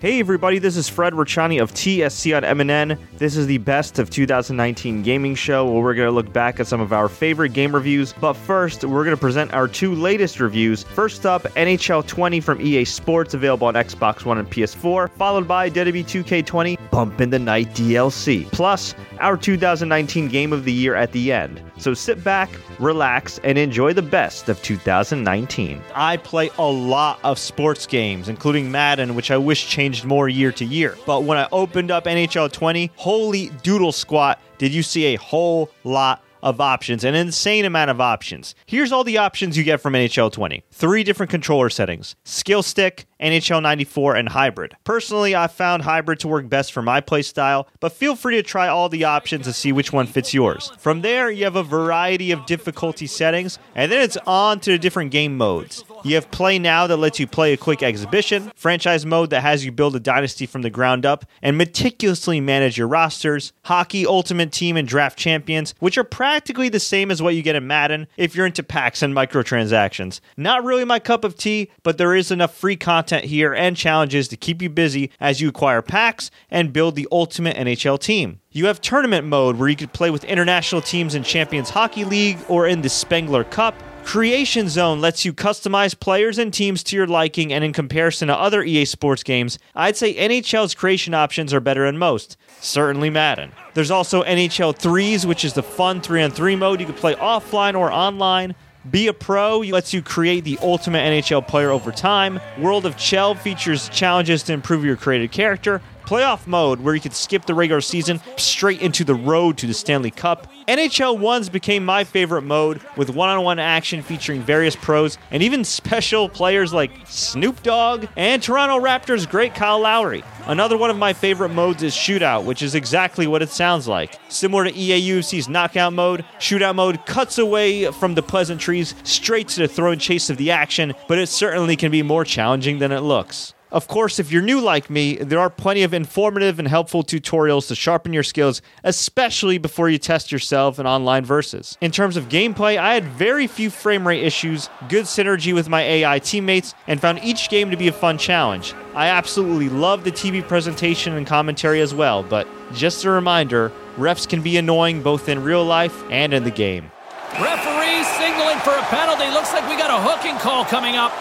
Hey everybody, this is Fred Rachani of TSC on MNN. This is the best of 2019 gaming show where we're going to look back at some of our favorite game reviews. But first, we're going to present our two latest reviews. First up, NHL 20 from EA Sports, available on Xbox One and PS4, followed by WWE 2K20 Bump in the Night DLC. Plus, our 2019 Game of the Year at the end. So sit back, relax, and enjoy the best of 2019. I play a lot of sports games, including Madden, which I wish changed more year to year. But when I opened up NHL 20, holy doodle squat, did you see a whole lot of options, an insane amount of options. Here's all the options you get from NHL 20 three different controller settings skill stick, NHL 94, and hybrid. Personally, I found hybrid to work best for my playstyle, but feel free to try all the options and see which one fits yours. From there, you have a variety of difficulty settings, and then it's on to the different game modes. You have Play Now that lets you play a quick exhibition, Franchise Mode that has you build a dynasty from the ground up and meticulously manage your rosters, Hockey Ultimate Team and Draft Champions, which are practically the same as what you get in Madden if you're into packs and microtransactions. Not really my cup of tea, but there is enough free content here and challenges to keep you busy as you acquire packs and build the ultimate NHL team. You have tournament mode where you could play with international teams in Champions Hockey League or in the Spengler Cup. Creation Zone lets you customize players and teams to your liking, and in comparison to other EA Sports games, I'd say NHL's creation options are better than most. Certainly Madden. There's also NHL 3s, which is the fun 3 on 3 mode. You can play offline or online. Be a Pro lets you create the ultimate NHL player over time. World of CHEL features challenges to improve your created character. Playoff mode, where you can skip the regular season straight into the road to the Stanley Cup. NHL 1s became my favorite mode, with one on one action featuring various pros and even special players like Snoop Dogg and Toronto Raptors great Kyle Lowry. Another one of my favorite modes is Shootout, which is exactly what it sounds like. Similar to EA UFC's Knockout mode, Shootout mode cuts away from the pleasantries straight to the throw and chase of the action, but it certainly can be more challenging than it looks. Of course, if you're new like me, there are plenty of informative and helpful tutorials to sharpen your skills, especially before you test yourself in online verses. In terms of gameplay, I had very few frame rate issues, good synergy with my AI teammates, and found each game to be a fun challenge. I absolutely love the TV presentation and commentary as well, but just a reminder refs can be annoying both in real life and in the game. Referee signaling for a penalty. Looks like we got a hooking call coming up.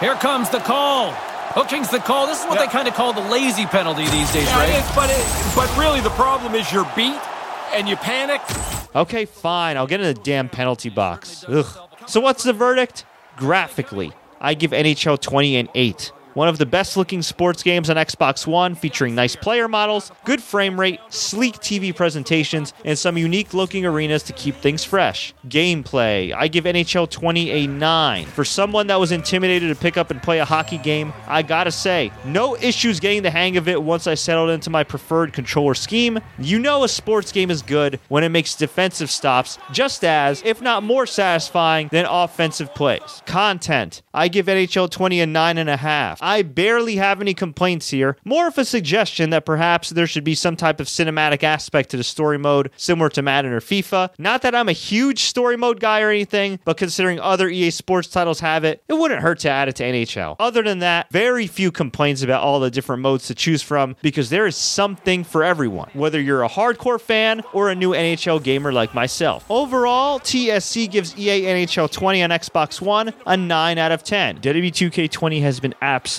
Here comes the call. Hooking's the call. This is what Yeah. they kind of call the lazy penalty these days, Yeah, right? it is, but it, but really the problem is you're beat and you panic. Okay, fine. I'll get in the damn penalty box. Ugh. So what's the verdict? Graphically, I give NHL 20 an 8. One of the best looking sports games on Xbox One, featuring nice player models, good frame rate, sleek TV presentations, and some unique looking arenas to keep things fresh. Gameplay, I give NHL 20 a 9. For someone that was intimidated to pick up and play a hockey game, I gotta say, no issues getting the hang of it once I settled into my preferred controller scheme. You know a sports game is good when it makes defensive stops just as, if not more satisfying than offensive plays. Content, I give NHL 20 a 9.5. I barely have any complaints here. More of a suggestion that perhaps there should be some type of cinematic aspect to the story mode, similar to Madden or FIFA. Not that I'm a huge story mode guy or anything, but considering other EA Sports titles have it, it wouldn't hurt to add it to NHL. Other than that, very few complaints about all the different modes to choose from because there is something for everyone, whether you're a hardcore fan or a new NHL gamer like myself. Overall, TSC gives EA NHL 20 on Xbox One a 9 out of 10. WWE2K20 has been absolutely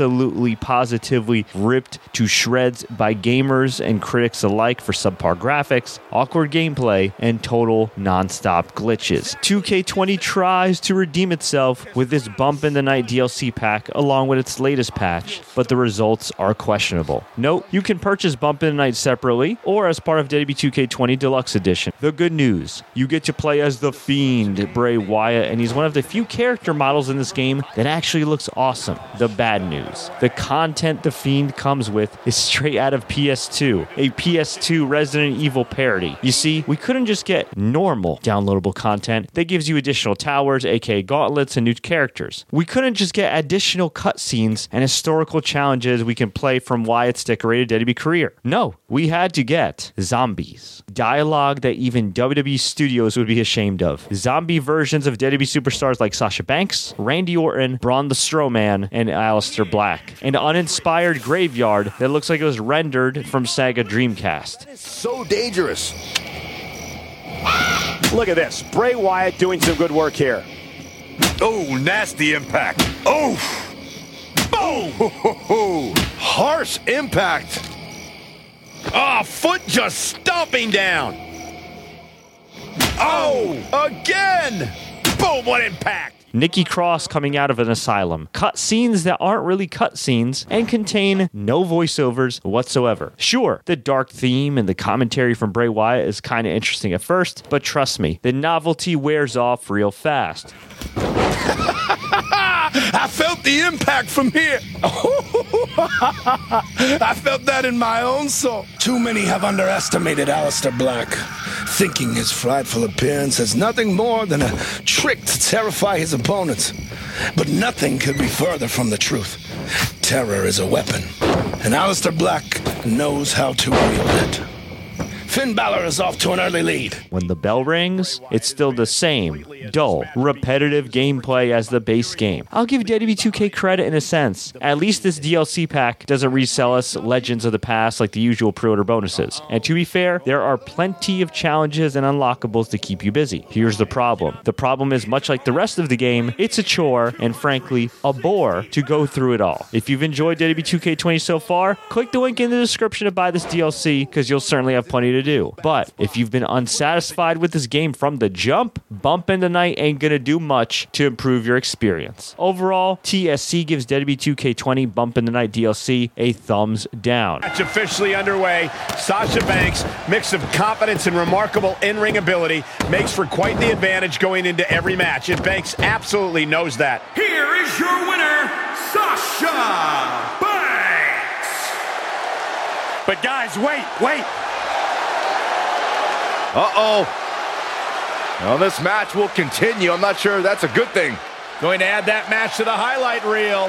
positively ripped to shreds by gamers and critics alike for subpar graphics, awkward gameplay, and total non-stop glitches. 2K20 tries to redeem itself with this Bump in the Night DLC pack along with its latest patch, but the results are questionable. Note, you can purchase Bump in the Night separately or as part of WWE2K20 Deluxe Edition. The good news, you get to play as the Fiend, Bray Wyatt, and he's one of the few character models in this game that actually looks awesome. The bad news, the content the Fiend comes with is straight out of PS2, a PS2 Resident Evil parody. You see, we couldn't just get normal downloadable content that gives you additional towers, aka gauntlets, and new characters. We couldn't just get additional cutscenes and historical challenges we can play from Wyatt's decorated WWE career. No, we we had to get zombies. Dialogue that even WWE Studios would be ashamed of. Zombie versions of WWE superstars like Sasha Banks, Randy Orton, Braun the Strowman, and Aleister Black. An uninspired graveyard that looks like it was rendered from Sega Dreamcast. So dangerous. Look at this. Bray Wyatt doing some good work here. Oh, nasty impact. Oh. oh Boom. Harsh impact. Oh, foot just stomping down. Oh, again. Boom, what impact. Nikki Cross coming out of an asylum. Cut scenes that aren't really cut scenes and contain no voiceovers whatsoever. Sure, the dark theme and the commentary from Bray Wyatt is kind of interesting at first, but trust me, the novelty wears off real fast. I felt the impact from here. I felt that in my own soul. Too many have underestimated Aleister Black, thinking his frightful appearance is nothing more than a trick to terrify his opponents. But nothing could be further from the truth. Terror is a weapon, and Aleister Black knows how to wield it. Finn Balor is off to an early lead. When the bell rings, it's still the same dull, repetitive gameplay as the base game. I'll give WWE 2K credit in a sense. At least this DLC pack doesn't resell us Legends of the Past like the usual pre order bonuses. And to be fair, there are plenty of challenges and unlockables to keep you busy. Here's the problem the problem is, much like the rest of the game, it's a chore and frankly, a bore to go through it all. If you've enjoyed WWE 2K20 so far, click the link in the description to buy this DLC because you'll certainly have plenty to do. But if you've been unsatisfied with this game from the jump, bump in the night ain't gonna do much to improve your experience. Overall, TSC gives WWE 2K20 Bump in the Night DLC a thumbs down. Match officially underway. Sasha Banks, mix of confidence and remarkable in-ring ability, makes for quite the advantage going into every match, and Banks absolutely knows that. Here is your winner, Sasha Banks. But guys, wait, wait. Uh-oh. Well, this match will continue. I'm not sure that's a good thing. Going to add that match to the highlight reel.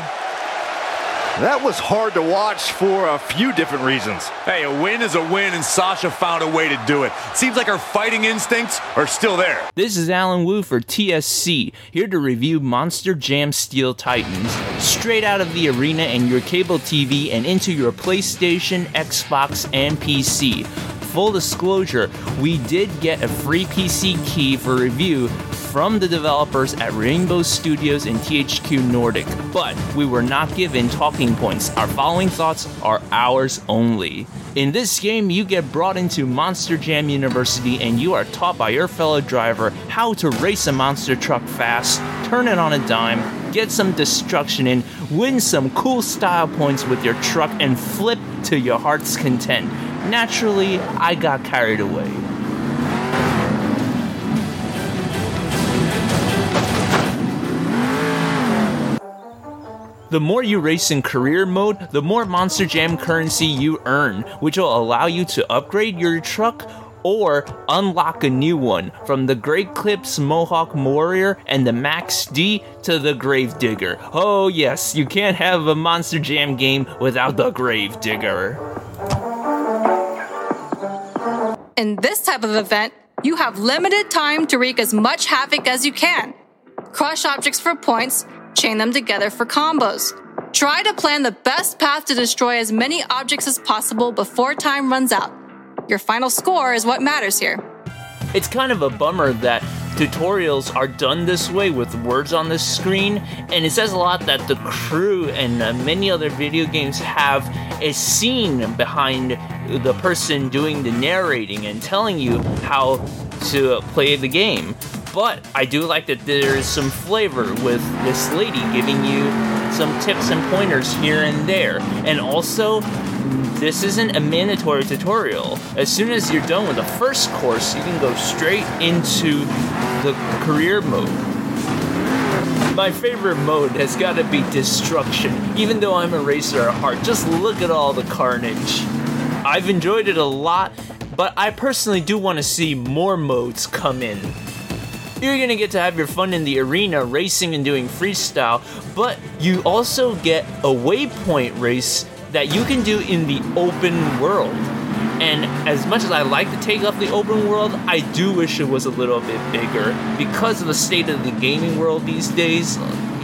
That was hard to watch for a few different reasons. Hey, a win is a win, and Sasha found a way to do it. Seems like her fighting instincts are still there. This is Alan Wu for TSC, here to review Monster Jam Steel Titans, straight out of the arena and your cable TV and into your PlayStation, Xbox, and PC full disclosure, we did get a free PC key for review from the developers at Rainbow Studios and THQ Nordic, but we were not given talking points. Our following thoughts are ours only. In this game, you get brought into Monster Jam University and you are taught by your fellow driver how to race a monster truck fast, turn it on a dime, get some destruction in, win some cool style points with your truck, and flip to your heart's content. Naturally, I got carried away. The more you race in career mode, the more Monster Jam currency you earn, which will allow you to upgrade your truck or unlock a new one from the Great Clips Mohawk Warrior and the Max D to the Grave Digger. Oh, yes, you can't have a Monster Jam game without the Grave Digger. In this type of event, you have limited time to wreak as much havoc as you can. Crush objects for points, chain them together for combos. Try to plan the best path to destroy as many objects as possible before time runs out. Your final score is what matters here. It's kind of a bummer that tutorials are done this way with words on the screen, and it says a lot that the crew and uh, many other video games have a scene behind the person doing the narrating and telling you how to play the game. But I do like that there's some flavor with this lady giving you some tips and pointers here and there. And also, this isn't a mandatory tutorial. As soon as you're done with the first course, you can go straight into the career mode. My favorite mode has got to be destruction. Even though I'm a racer at heart, just look at all the carnage. I've enjoyed it a lot, but I personally do want to see more modes come in. You're gonna get to have your fun in the arena racing and doing freestyle, but you also get a waypoint race that you can do in the open world. And as much as I like to take up the open world, I do wish it was a little bit bigger because of the state of the gaming world these days.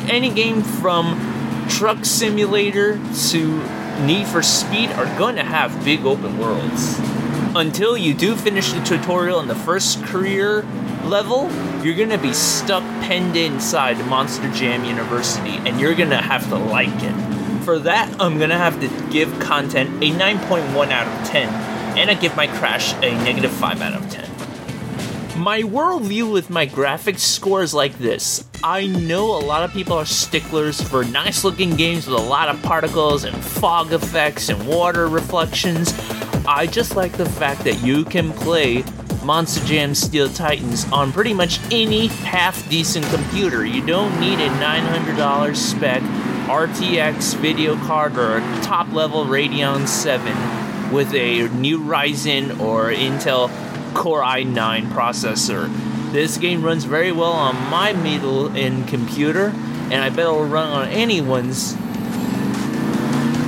Any game from Truck Simulator to Need for Speed are going to have big open worlds. Until you do finish the tutorial in the first career level, you're gonna be stuck penned inside Monster Jam University, and you're gonna have to like it. For that, I'm gonna have to give content a 9.1 out of 10, and I give my Crash a negative 5 out of 10. My worldview with my graphics score is like this. I know a lot of people are sticklers for nice looking games with a lot of particles and fog effects and water reflections. I just like the fact that you can play Monster Jam Steel Titans on pretty much any half decent computer. You don't need a $900 spec RTX video card or a top level Radeon 7 with a new Ryzen or Intel Core i9 processor. This game runs very well on my middle end computer, and I bet it'll run on anyone's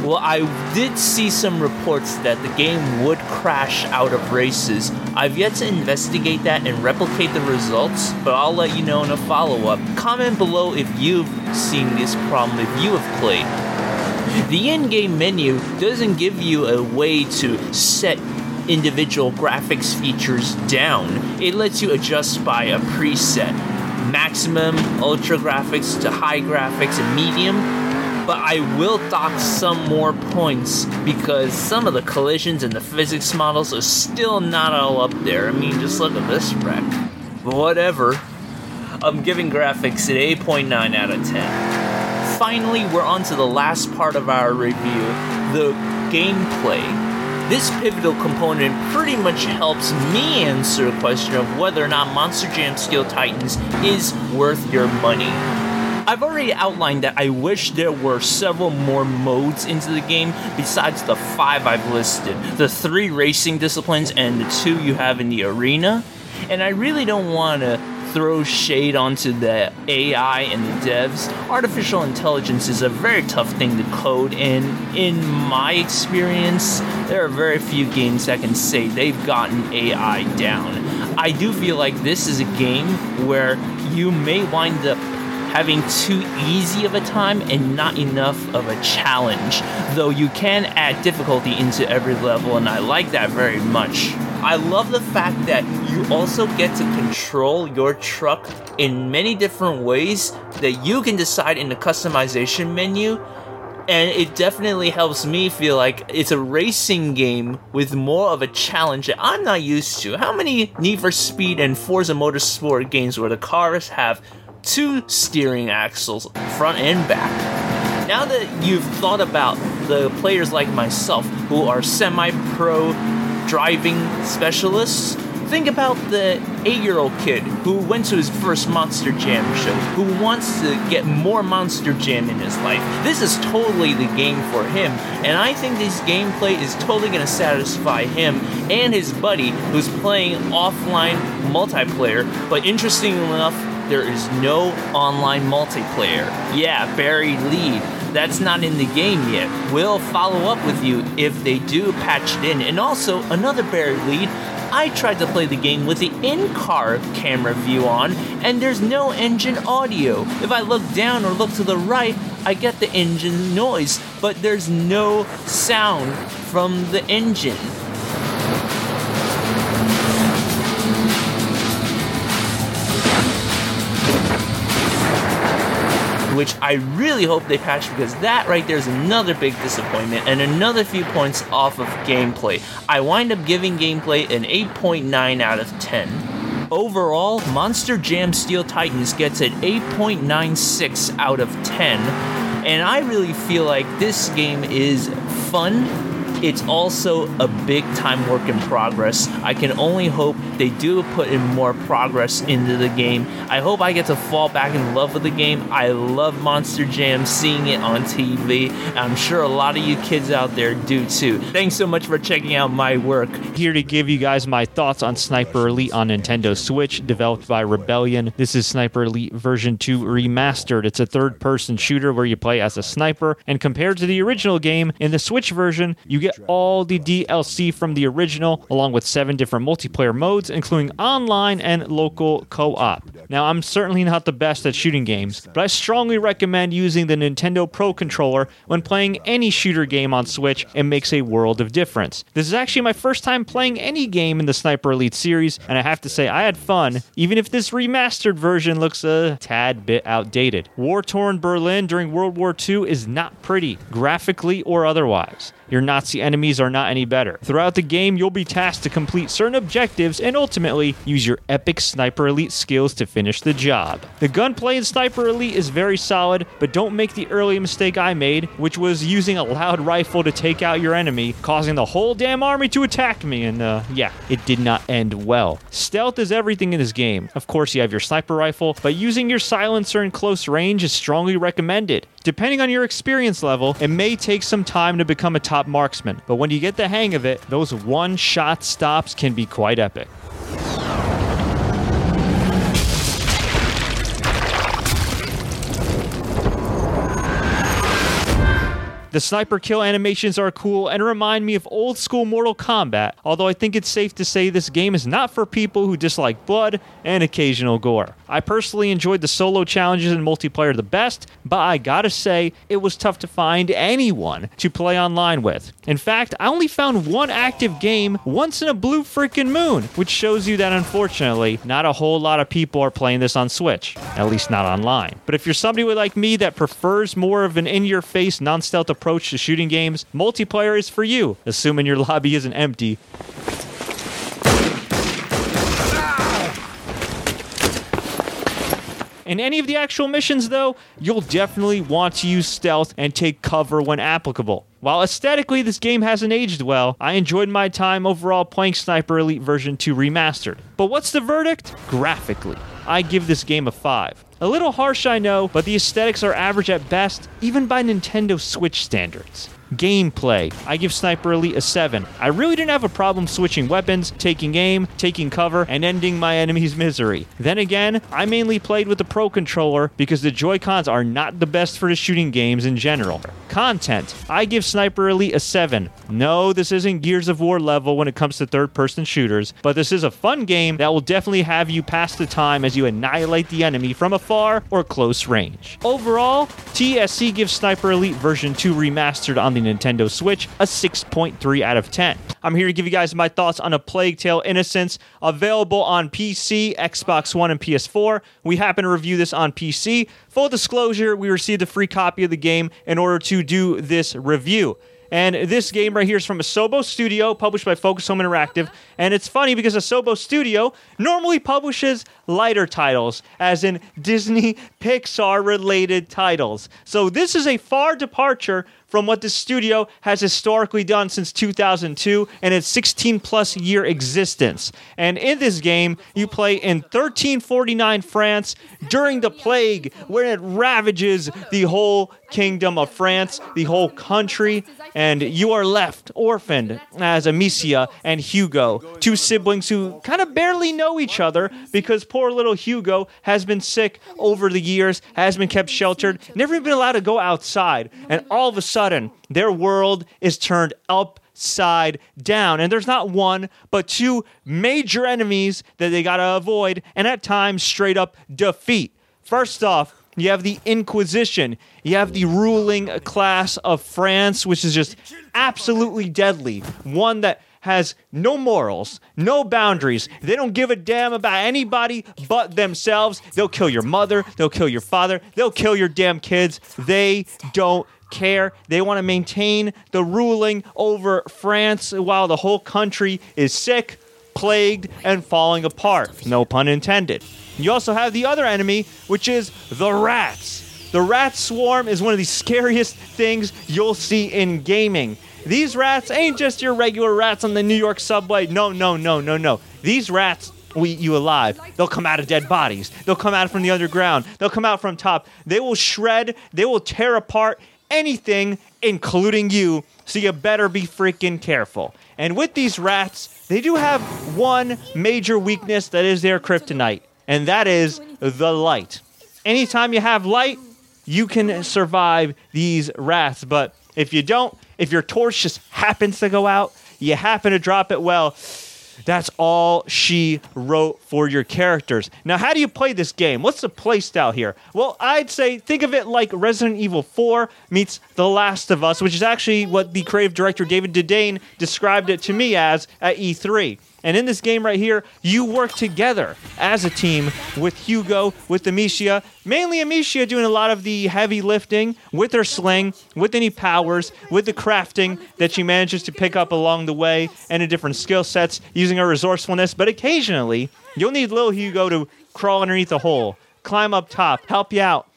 well, I did see some reports that the game would crash out of races. I've yet to investigate that and replicate the results, but I'll let you know in a follow up. Comment below if you've seen this problem, if you have played. The in game menu doesn't give you a way to set individual graphics features down, it lets you adjust by a preset maximum, ultra graphics to high graphics, and medium but I will dock some more points because some of the collisions and the physics models are still not all up there. I mean, just look at this wreck. Whatever. I'm giving graphics an 8.9 out of 10. Finally, we're on to the last part of our review the gameplay. This pivotal component pretty much helps me answer the question of whether or not Monster Jam Steel Titans is worth your money. I've already outlined that I wish there were several more modes into the game besides the five I've listed the three racing disciplines and the two you have in the arena. And I really don't want to throw shade onto the AI and the devs. Artificial intelligence is a very tough thing to code, and in my experience, there are very few games that can say they've gotten AI down. I do feel like this is a game where you may wind up having too easy of a time and not enough of a challenge, though you can add difficulty into every level, and I like that very much. I love the fact that you also get to control your truck in many different ways that you can decide in the customization menu and it definitely helps me feel like it's a racing game with more of a challenge that I'm not used to. How many Need for Speed and Forza Motorsport games where the cars have two steering axles, front and back. Now that you've thought about the players like myself who are semi pro driving specialists, think about the eight year old kid who went to his first Monster Jam show, who wants to get more Monster Jam in his life. This is totally the game for him, and I think this gameplay is totally going to satisfy him and his buddy who's playing offline multiplayer. But interestingly enough, there is no online multiplayer. Yeah, buried lead. That's not in the game yet. We'll follow up with you if they do patch it in. And also, another buried lead. I tried to play the game with the in-car camera view on, and there's no engine audio. If I look down or look to the right, I get the engine noise, but there's no sound from the engine. Which I really hope they patch because that right there is another big disappointment and another few points off of gameplay. I wind up giving gameplay an 8.9 out of 10. Overall, Monster Jam Steel Titans gets an 8.96 out of 10, and I really feel like this game is fun it's also a big time work in progress. I can only hope they do put in more progress into the game. I hope I get to fall back in love with the game. I love Monster Jam, seeing it on TV. I'm sure a lot of you kids out there do too. Thanks so much for checking out my work. Here to give you guys my thoughts on Sniper Elite on Nintendo Switch, developed by Rebellion. This is Sniper Elite version 2 remastered. It's a third person shooter where you play as a sniper, and compared to the original game, in the Switch version, you get all the DLC from the original, along with seven different multiplayer modes, including online and local co op. Now, I'm certainly not the best at shooting games, but I strongly recommend using the Nintendo Pro Controller when playing any shooter game on Switch. It makes a world of difference. This is actually my first time playing any game in the Sniper Elite series, and I have to say, I had fun, even if this remastered version looks a tad bit outdated. War torn Berlin during World War II is not pretty, graphically or otherwise. Your Nazi enemies are not any better. Throughout the game, you'll be tasked to complete certain objectives and ultimately use your epic Sniper Elite skills to finish the job. The gunplay in Sniper Elite is very solid, but don't make the early mistake I made, which was using a loud rifle to take out your enemy, causing the whole damn army to attack me, and uh, yeah, it did not end well. Stealth is everything in this game. Of course, you have your sniper rifle, but using your silencer in close range is strongly recommended. Depending on your experience level, it may take some time to become a top marksman, but when you get the hang of it, those one shot stops can be quite epic. The sniper kill animations are cool and remind me of old school Mortal Kombat, although I think it's safe to say this game is not for people who dislike blood and occasional gore. I personally enjoyed the solo challenges and multiplayer the best, but I gotta say, it was tough to find anyone to play online with. In fact, I only found one active game once in a blue freaking moon, which shows you that unfortunately, not a whole lot of people are playing this on Switch, at least not online. But if you're somebody like me that prefers more of an in your face, non stealth approach to shooting games, multiplayer is for you, assuming your lobby isn't empty. In any of the actual missions, though, you'll definitely want to use stealth and take cover when applicable. While aesthetically this game hasn't aged well, I enjoyed my time overall playing Sniper Elite version 2 remastered. But what's the verdict? Graphically. I give this game a 5. A little harsh, I know, but the aesthetics are average at best, even by Nintendo Switch standards. Gameplay. I give Sniper Elite a 7. I really didn't have a problem switching weapons, taking aim, taking cover, and ending my enemy's misery. Then again, I mainly played with the Pro Controller because the Joy-Cons are not the best for the shooting games in general. Content. I give Sniper Elite a 7. No, this isn't Gears of War level when it comes to third person shooters, but this is a fun game that will definitely have you pass the time as you annihilate the enemy from afar or close range. Overall, TSC gives Sniper Elite version 2 remastered on the Nintendo Switch a 6.3 out of 10. I'm here to give you guys my thoughts on A Plague Tale Innocence, available on PC, Xbox One, and PS4. We happen to review this on PC. Full disclosure, we received a free copy of the game in order to do this review. And this game right here is from Asobo Studio, published by Focus Home Interactive. And it's funny because Asobo Studio normally publishes lighter titles, as in Disney Pixar related titles. So this is a far departure from what the studio has historically done since 2002 and its 16 plus year existence. And in this game, you play in 1349 France during the plague, where it ravages the whole kingdom of France, the whole country, and you are left orphaned as Amicia and Hugo, two siblings who kind of barely know each other because poor little Hugo has been sick over the years, has been kept sheltered, never been allowed to go outside, and all of a sudden, their world is turned upside down. And there's not one, but two major enemies that they got to avoid, and at times straight up defeat. First off, you have the Inquisition. You have the ruling class of France, which is just absolutely deadly. One that has no morals, no boundaries. They don't give a damn about anybody but themselves. They'll kill your mother, they'll kill your father, they'll kill your damn kids. They don't care. They want to maintain the ruling over France while the whole country is sick, plagued, and falling apart. No pun intended. You also have the other enemy, which is the rats. The rat swarm is one of the scariest things you'll see in gaming. These rats ain't just your regular rats on the New York subway. No, no, no, no, no. These rats will eat you alive. They'll come out of dead bodies. They'll come out from the underground. They'll come out from top. They will shred, they will tear apart anything, including you. So you better be freaking careful. And with these rats, they do have one major weakness that is their kryptonite, and that is the light. Anytime you have light, you can survive these rats, but if you don't, if your torch just happens to go out, you happen to drop it well. That's all she wrote for your characters. Now, how do you play this game? What's the playstyle here? Well, I'd say think of it like Resident Evil 4 meets The Last of Us, which is actually what the creative director David Dedeine described it to me as at E3. And in this game right here, you work together as a team with Hugo, with Amicia, mainly Amicia doing a lot of the heavy lifting with her sling, with any powers, with the crafting that she manages to pick up along the way, and in different skill sets using her resourcefulness. But occasionally, you'll need little Hugo to crawl underneath a hole, climb up top, help you out.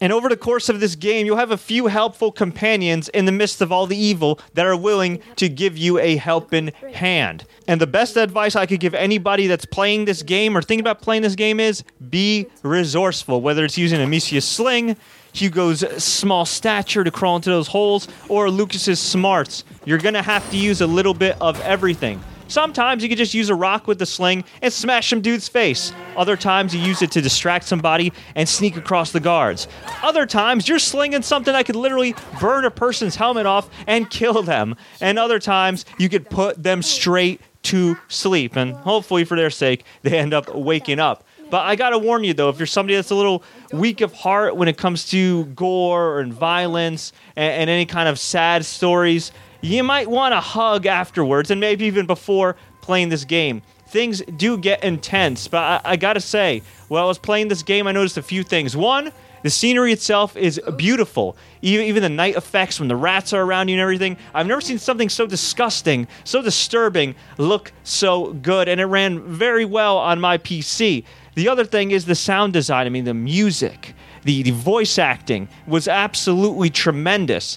And over the course of this game, you'll have a few helpful companions in the midst of all the evil that are willing to give you a helping hand. And the best advice I could give anybody that's playing this game or thinking about playing this game is be resourceful, whether it's using Amicia's sling, Hugo's small stature to crawl into those holes, or Lucas's smarts. You're gonna have to use a little bit of everything. Sometimes you can just use a rock with the sling and smash some dude's face. Other times you use it to distract somebody and sneak across the guards. Other times you're slinging something that could literally burn a person's helmet off and kill them. And other times you could put them straight to sleep. And hopefully, for their sake, they end up waking up. But I gotta warn you though, if you're somebody that's a little weak of heart when it comes to gore and violence and, and any kind of sad stories, you might want to hug afterwards and maybe even before playing this game. Things do get intense, but I, I gotta say, while I was playing this game, I noticed a few things. One, the scenery itself is beautiful. Even, even the night effects when the rats are around you and everything. I've never seen something so disgusting, so disturbing look so good, and it ran very well on my PC. The other thing is the sound design. I mean, the music, the, the voice acting was absolutely tremendous.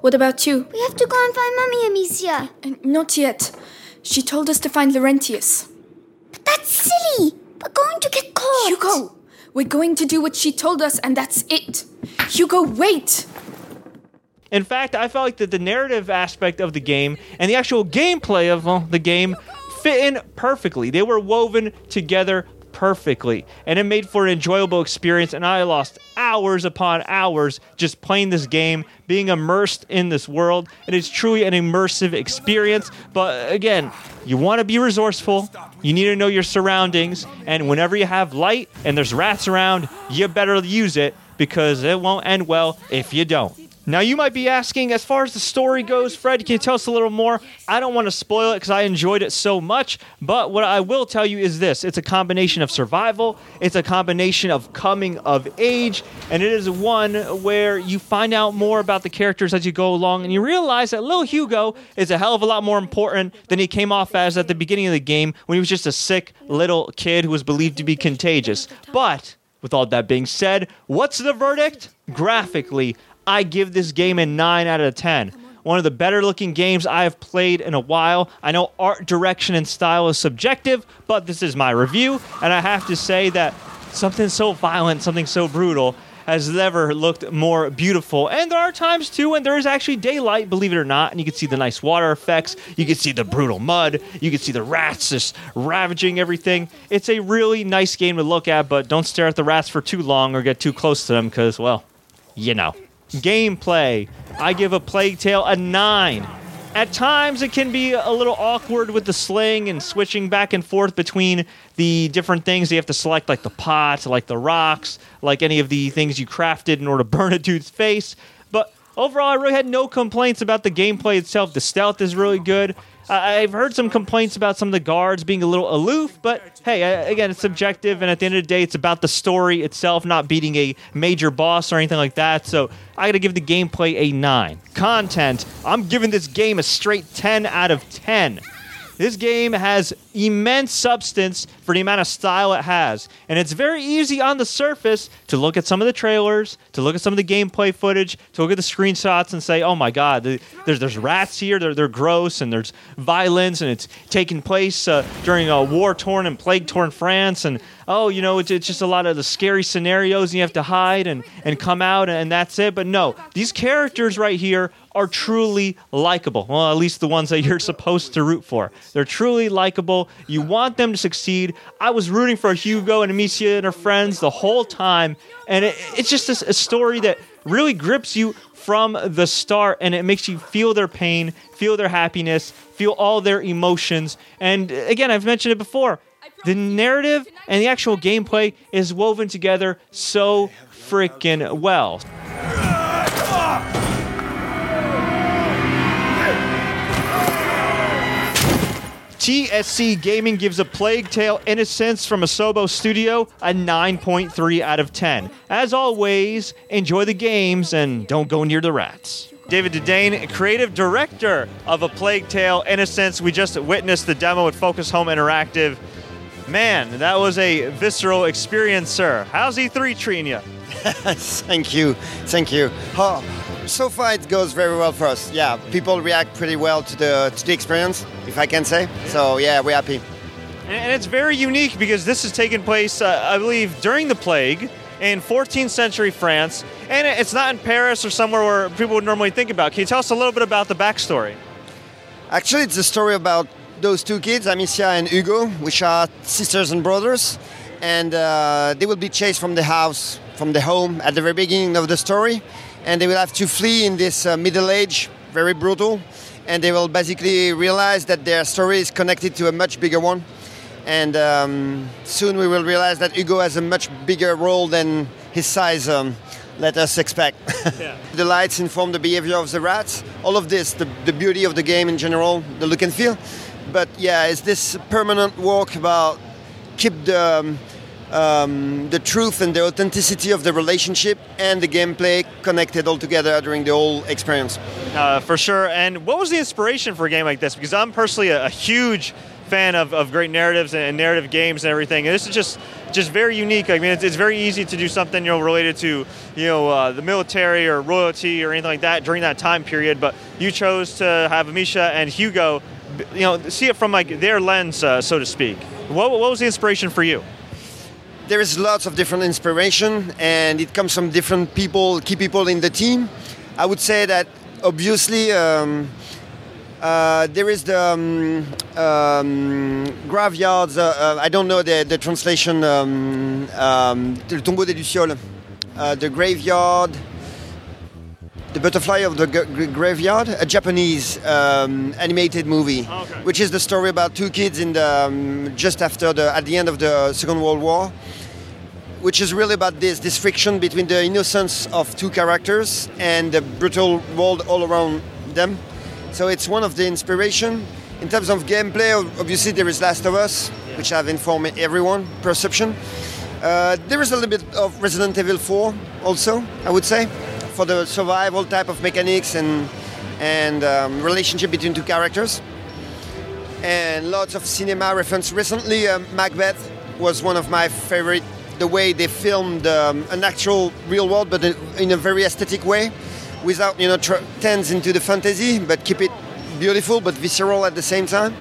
What about you? We have to go and find Mummy, Amicia. Uh, not yet. She told us to find Laurentius. But that's silly. We're going to get caught. Hugo, we're going to do what she told us, and that's it. Hugo, wait. In fact, I felt like that the narrative aspect of the game and the actual gameplay of well, the game fit in perfectly. They were woven together perfectly, and it made for an enjoyable experience. And I lost hours upon hours just playing this game, being immersed in this world. And It is truly an immersive experience. But again, you want to be resourceful. You need to know your surroundings, and whenever you have light and there's rats around, you better use it because it won't end well if you don't. Now, you might be asking, as far as the story goes, Fred, can you tell us a little more? I don't want to spoil it because I enjoyed it so much, but what I will tell you is this it's a combination of survival, it's a combination of coming of age, and it is one where you find out more about the characters as you go along, and you realize that Lil Hugo is a hell of a lot more important than he came off as at the beginning of the game when he was just a sick little kid who was believed to be contagious. But. With all that being said, what's the verdict? Graphically, I give this game a 9 out of 10. One of the better looking games I have played in a while. I know art direction and style is subjective, but this is my review, and I have to say that something so violent, something so brutal, has never looked more beautiful. And there are times too when there is actually daylight, believe it or not, and you can see the nice water effects. You can see the brutal mud. You can see the rats just ravaging everything. It's a really nice game to look at, but don't stare at the rats for too long or get too close to them because, well, you know. Gameplay. I give a Plague Tale a 9. At times, it can be a little awkward with the sling and switching back and forth between the different things you have to select, like the pot, like the rocks, like any of the things you crafted in order to burn a dude's face. But overall, I really had no complaints about the gameplay itself. The stealth is really good. I've heard some complaints about some of the guards being a little aloof, but hey, again, it's subjective, and at the end of the day, it's about the story itself, not beating a major boss or anything like that. So I got to give the gameplay a 9. Content, I'm giving this game a straight 10 out of 10. This game has immense substance for the amount of style it has. And it's very easy on the surface to look at some of the trailers, to look at some of the gameplay footage, to look at the screenshots and say, oh my God, there's, there's rats here, they're, they're gross, and there's violence, and it's taking place uh, during a war torn and plague torn France. And oh, you know, it's, it's just a lot of the scary scenarios, and you have to hide and, and come out, and that's it. But no, these characters right here are truly likable. Well, at least the ones that you're supposed to root for. They're truly likable. You want them to succeed. I was rooting for Hugo and Amicia and her friends the whole time, and it, it's just a, a story that really grips you from the start and it makes you feel their pain, feel their happiness, feel all their emotions. And again, I've mentioned it before. The narrative and the actual gameplay is woven together so freaking well. TSC Gaming gives A Plague Tale Innocence from Asobo Studio a 9.3 out of 10. As always, enjoy the games and don't go near the rats. David Dedeine, creative director of A Plague Tale Innocence. We just witnessed the demo at Focus Home Interactive. Man, that was a visceral experience, sir. How's E3 treating you? Thank you. Thank you. Oh, so far it goes very well for us. Yeah, people react pretty well to the to the experience, if I can say. So yeah, we're happy. And it's very unique because this is taking place, uh, I believe, during the plague in 14th century France, and it's not in Paris or somewhere where people would normally think about. Can you tell us a little bit about the backstory? Actually, it's a story about those two kids, Amicia and Hugo, which are sisters and brothers, and uh, they will be chased from the house, from the home at the very beginning of the story, and they will have to flee in this uh, middle age, very brutal, and they will basically realize that their story is connected to a much bigger one. And um, soon we will realize that Hugo has a much bigger role than his size. Um, let us expect. the lights inform the behavior of the rats. All of this, the, the beauty of the game in general, the look and feel. But yeah, it's this permanent work about keep the um, um, the truth and the authenticity of the relationship and the gameplay connected all together during the whole experience. Uh, for sure. And what was the inspiration for a game like this? Because I'm personally a, a huge fan of, of great narratives and narrative games and everything. And this is just just very unique. I mean, it's, it's very easy to do something you know related to you know uh, the military or royalty or anything like that during that time period. But you chose to have Amicia and Hugo, you know, see it from like their lens, uh, so to speak. What, what was the inspiration for you? There is lots of different inspiration, and it comes from different people, key people in the team. I would say that obviously. Um, uh, there is the um, um, graveyards. Uh, uh, I don't know the, the translation. Um, um, le tombeau des lucioles. Uh, the graveyard. The butterfly of the g- graveyard, a Japanese um, animated movie, okay. which is the story about two kids in the um, just after the at the end of the Second World War, which is really about this this friction between the innocence of two characters and the brutal world all around them. So it's one of the inspiration. In terms of gameplay, obviously there is Last of Us, which I've informed everyone perception. Uh, there is a little bit of Resident Evil 4 also, I would say, for the survival type of mechanics and and um, relationship between two characters. And lots of cinema reference. Recently, uh, Macbeth was one of my favorite. The way they filmed um, an actual real world, but in a very aesthetic way without you know tr- tends into the fantasy, but keep it beautiful but visceral at the same time.